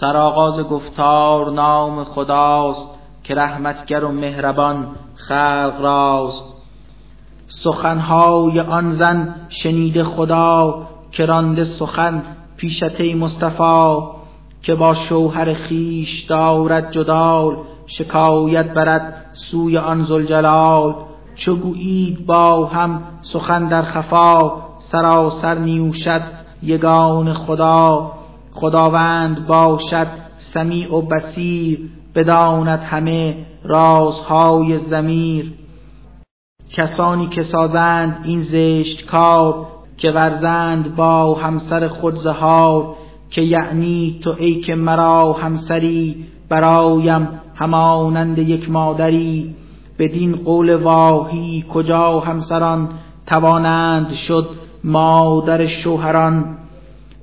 سرآغاز گفتار نام خداست که رحمتگر و مهربان خلق راست. سخنهای آن زن شنیده خدا که رانده سخن پیشته مصطفی که با شوهر خیش دارد جدال شکایت برد سوی آن زلجلال چو گویید با هم سخن در خفا سراسر نیوشد یگان خدا. خداوند باشد سمیع و بسیر بداند همه رازهای زمیر کسانی که سازند این زشت کار که ورزند با همسر خود زهار که یعنی تو ای که مرا همسری برایم همانند یک مادری. بدین قول واهی کجا همسران توانند شد مادر شوهران؟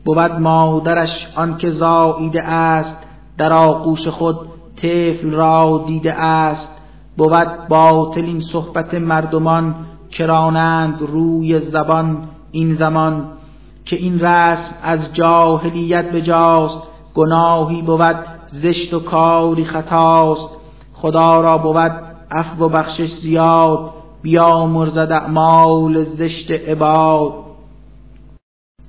بود مادرش آنکه زاییده است در آغوش خود طفل را دیده است. بود باطل این صحبت مردمان کرانند روی زبان این زمان که این رسم از جاهلیت بجاست. گناهی بود زشت و کاری خطاست. خدا را بود عفو و بخشش زیاد بیا مرزد اعمال زشت عباد.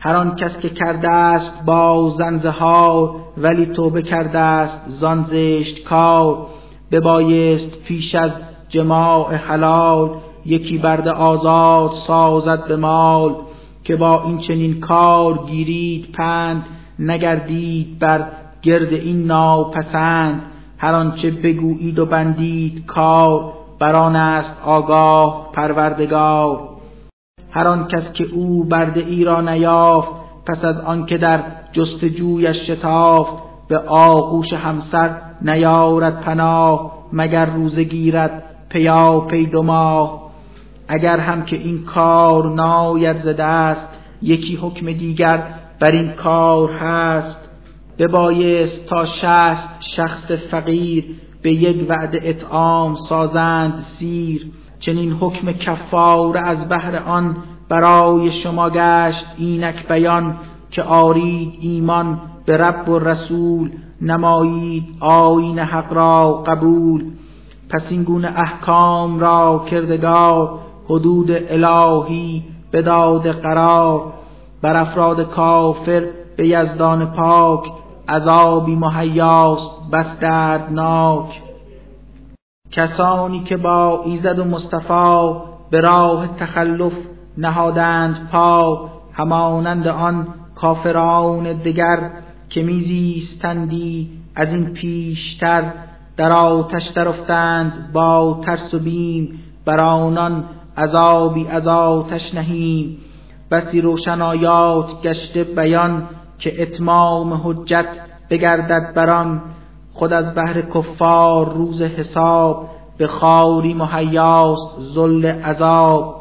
هر آن کس که کرده است با زنزه ها ولی توبه کرده است زان زشت کار. ببایست پیش از جماع حلال یکی برد آزاد سازد به مال. که با این چنین کار گیرید پند نگردید بر گرد این ناپسند. هر آنچه بگویید و بندید کار بران است آگاه پروردگار. هر آن کس که او برده ای را نیافت پس از آنکه در جستجویش شتافت به آغوش همسر نیارد پناه مگر روزه گیرد پیا پی دو ماه. اگر هم که این کار ناید زده است یکی حکم دیگر بر این کار هست. ببایست تا شست شخص فقیر به یک وعده اطعام سازند سیر چنین حکم کفاره از بهر آن برای شما گشت اینک بیان که آرید ایمان به رب و رسول نمایید آین حق را قبول. پس این گونه احکام را کردگار حدود الهی بداد قرار. بر افراد کافر به یزدان پاک عذابی مهیاست بس دردناک. کسانی که با ایزد و مصطفی به راه تخلف نهادند پا همانند آن کافران دگر که میزیستندی از این پیشتر در آتش درفتند با ترس و بیم بر آنان عذابی از آتش نهیم. بسی روشن آیات گشته بیان که اتمام حجت بگردد بران خود از بهر کفار روز حساب به خاری مهیاست ذل عذاب.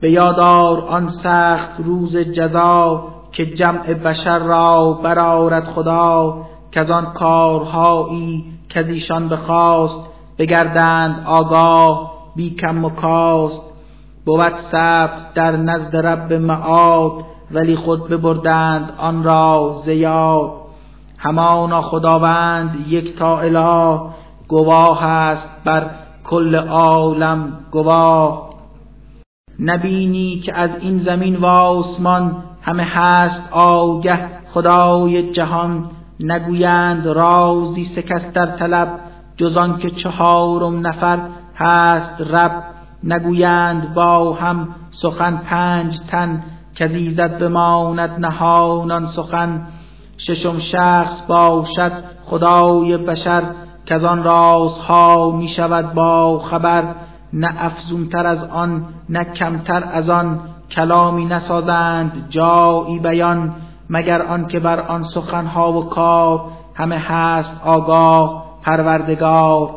به یادار آن سخت روز جزا که جمع بشر را برارد خدا که آن کارهایی که از ایشان بخواست بگردند آگاه بی کم و کاست. بود ثبت در نزد رب معاد ولی خود ببردند آن را زیاد همانا خداوند یک تا اله گواه است بر کل عالم گواه. نبینی که از این زمین و آسمان همه هست آگه خدای جهان. نگویند رازی سکست در طلب جزان که چهارم نفر هست رب. نگویند با هم سخن پنج تن کزیزد بماند نهانان سخن. ششم شخص باشد خدای بشر که از آن رازها می شود با خبر نه افزونتر از آن نه کمتر از آن کلامی نسازند جایی بیان مگر آن که بر آن سخنها و کار همه هست آگاه پروردگار.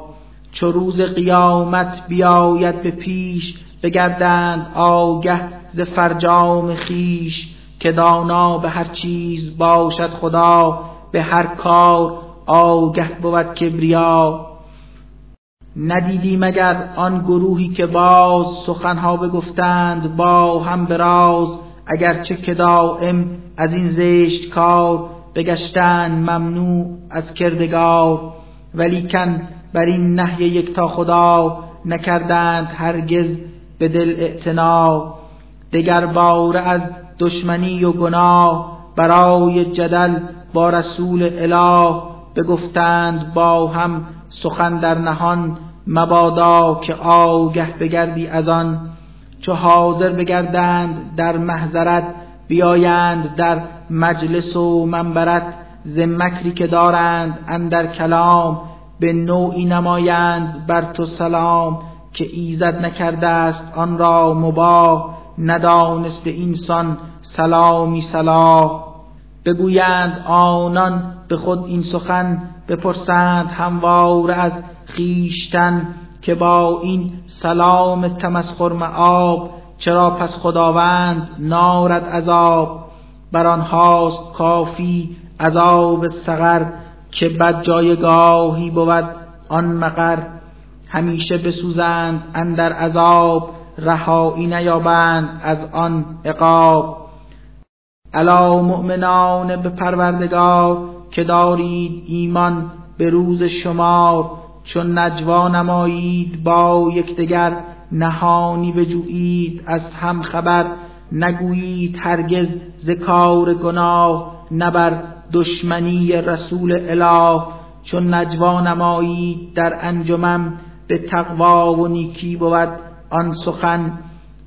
چو روز قیامت بیاید به پیش بگردند آگه ز فرجام خیش که دانا به هر چیز باشد خدا به هر کار آگه بود کبریا. ندیدی مگر آن گروهی که باز سخنها بگفتند با هم براز اگرچه که دائم از این زشت کار بگشتن ممنوع از کردگار. ولیکن بر این نهی یکتا خدا نکردند هرگز به دل اعتنا. دگر بار از دشمنی و گناه برای جدل با رسول اله بگفتند با هم سخن در نهان مبادا که آگه بگردی از آن چو حاضر بگردند در محضرت بیایند در مجلس و منبرت ز که دارند اندر کلام به نوعی نمایند بر تو سلام که ایزد نکرده است آن را مباه ندانست اینسان سلامی صلاح بگویند آنان به خود این سخن بپرسند همواره از خیشتن که با این سلام تمسخر معاب چرا پس خداوند نارد عذاب بر آنهاست کافی عذاب سقر که بد جایگاهی بود آن مقر. همیشه بسوزند اندر عذاب رهایی نیابند از آن عقاب. الا مؤمنان به پروردگار که دارید ایمان به روز شمار چون نجوا نمایید با یکدیگر نهانی بجویید از هم خبر نگویید هرگز ذکار گناه نبر دشمنی رسول اله. چون نجوا نمایید در انجمم به تقوا و نیکی بود. آن سخن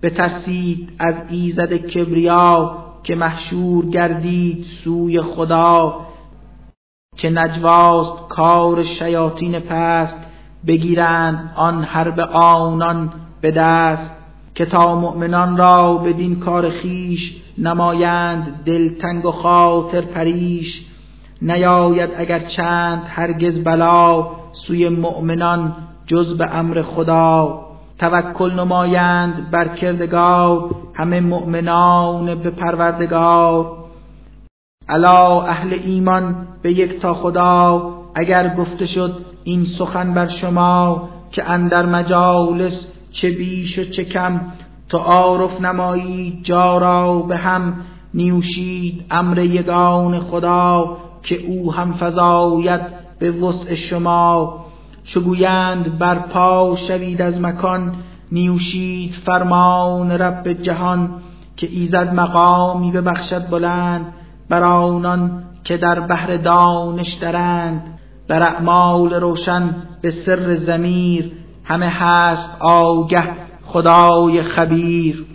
بترسید از ایزد کبریا که محشور گردید سوی خدا که نجواست کار شیاطین پست بگیرند آن حرب آنان به دست که تا مؤمنان را بدین کار خیش نمایند دلتنگ و خاطر پریش. نیاید اگر چند هرگز بلا سوی مؤمنان جز به امر خدا. توکل نمایند بر کردگار همه مؤمنان به پروردگار. الا اهل ایمان به یک تا خدا اگر گفته شد این سخن بر شما که اندر مجالس چه بیش و چه کم تعارف نمایید جا را به هم نیوشید امر یگان خدا که او هم فضاید به وسع شما. شگویند بر پا شوید از مکان نیوشید فرمان رب جهان که ایزد مقامی ببخشد بلند بر آنان که در بحر دانش درند. در اعمال روشن به سر زمیر همه هست آگه خدای خبیر.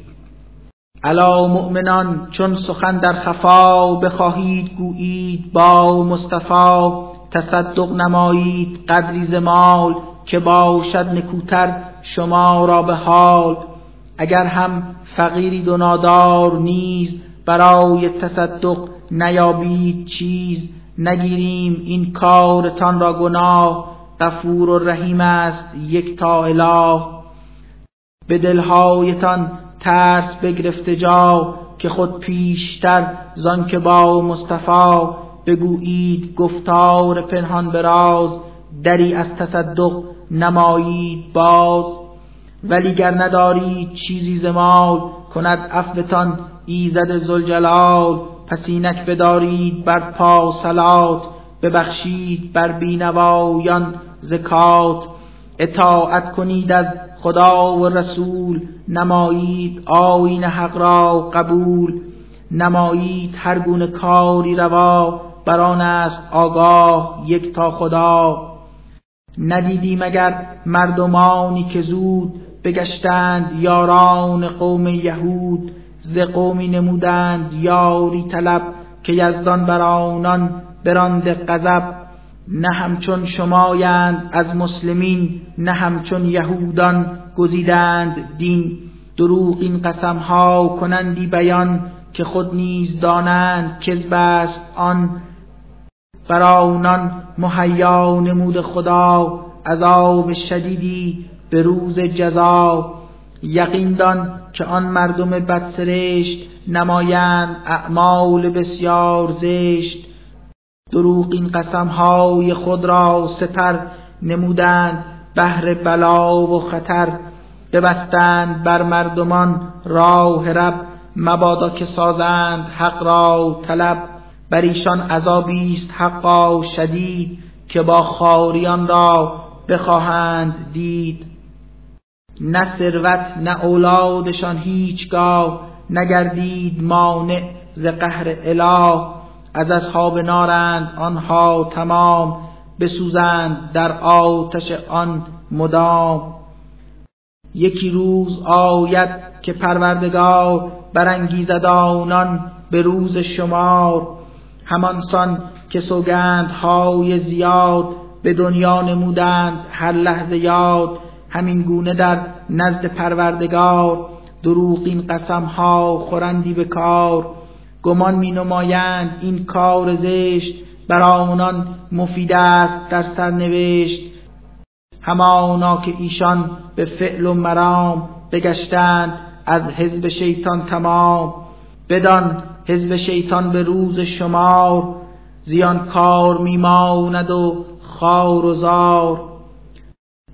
علا مؤمنان چون سخن در خفا بخواهید گویید با مصطفی. تصدق نمایید قدری زمال که باشد نکوتر شما را به حال. اگر هم فقیری و نادار نیز برای تصدق نیابید چیز نگیریم این کارتان را گناه. غفور و رحیم است یک تا اله. به دلهایتان ترس بگرفته جا که خود پیشتر زان که با مصطفی بگویید گفتار پنهان براز دری از تصدق نمایید باز. ولی گر ندارید چیزی زمال کند عفوتان ایزد زلجلال پس اینک بدارید بر پا سلات ببخشید بر بینوایان زکات. اطاعت کنید از خدا و رسول نمایید آین حق را قبول. نمایید هر گونه کاری روا بران است آگاه یک تا خدا. ندیدی مگر مردمانی که زود بگشتند یاران قوم یهود؟ ز قومی نمودند یاری طلب که یزدان بر آنان براند غضب. نه همچون شمایند از مسلمین نه همچون یهودان گزیدند دین. دروغ این قسم ها کنندی بیان که خود نیز دانند کذب است آن. بر آنان مهیا نمود خدا عذاب شدیدی به روز جزا. یقین دان که آن مردم بدسرشت نمایند اعمال بسیار زشت. دروغ این قسم های خود را سپر نمودند بهر بلا و خطر. ببستند بر مردمان راه رب مبادا که سازند حق را طلب. بر ایشان عذابی است حقا شدید که با خاریان را بخواهند دید. نه ثروت نه اولادشان هیچگاه نگردید مانع ز قهر اله. از اصحاب نارند آنها تمام بسوزند در آتش آن مدام. یکی روز آید که پروردگار برانگیزد آنان به روز شمار. همانسان که سوگندهای زیاد به دنیا نمودند هر لحظه یاد همین گونه در نزد پروردگار دروغین قسم ها خورندی به کار. گمان می نمایند این کار زشت بر آنان مفید است در سرنوشت. همانا که ایشان به فعل و مرام بگشتند از حزب شیطان تمام. بدان حزب شیطان به روز شمار زیان کار میماند و خار و زار.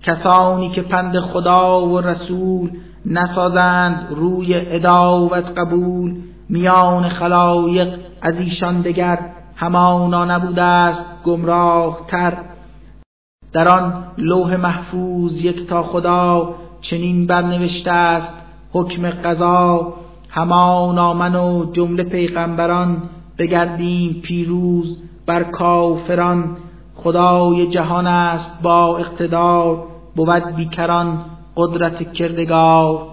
کسانی که پند خدا و رسول نسازند روی اداوت قبول میان خلایق از ایشان دگر همانا نبوده است گمراه تر در آن لوح محفوظ یک تا خدا چنین برنوشته است حکم قضا. همانا من و جمله پیغمبران بگردیم پیروز بر کافران. خدای جهان است با اقتدار بود بیکران قدرت کردگار.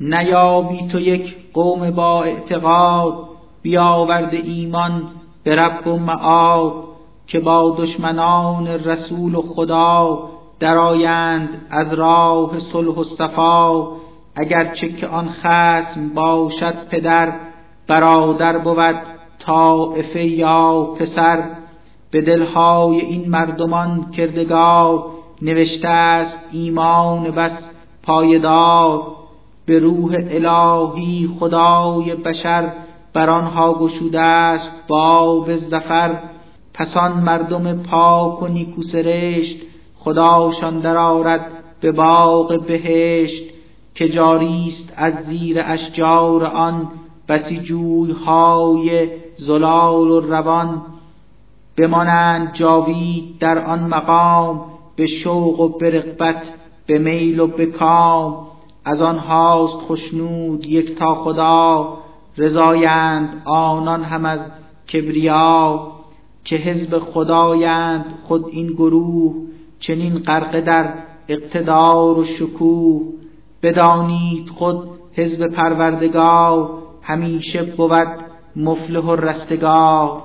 نیابی تو یک قوم با اعتقاد بیاورد ایمان به رب و معاد که با دشمنان رسول و خدا درآیند از راه صلح و صفا. اگرچه که آن خسم باشد پدر برادر بود طائفه یا پسر. به دلهای این مردمان کردگار نوشته است ایمان بس پایدار. به روح الهی خدای بشر بر آنها گشوده است باب زفر پسان مردم پاک و نیکو سرشت خداشان درآرد به باغ بهشت. که جاری است از زیر اشجار آن بسی جویهای زلال و روان. بمانند جاوید در آن مقام به شوق و به رغبت به میل و به کام. از آن هاست خشنود یک تا خدا رضایند آنان هم از کبریا. که حزب خدایند خود این گروه چنین غرقه در اقتدار و شکوه. بدانید خود حزب پروردگار همیشه بود مفلح و رستگار.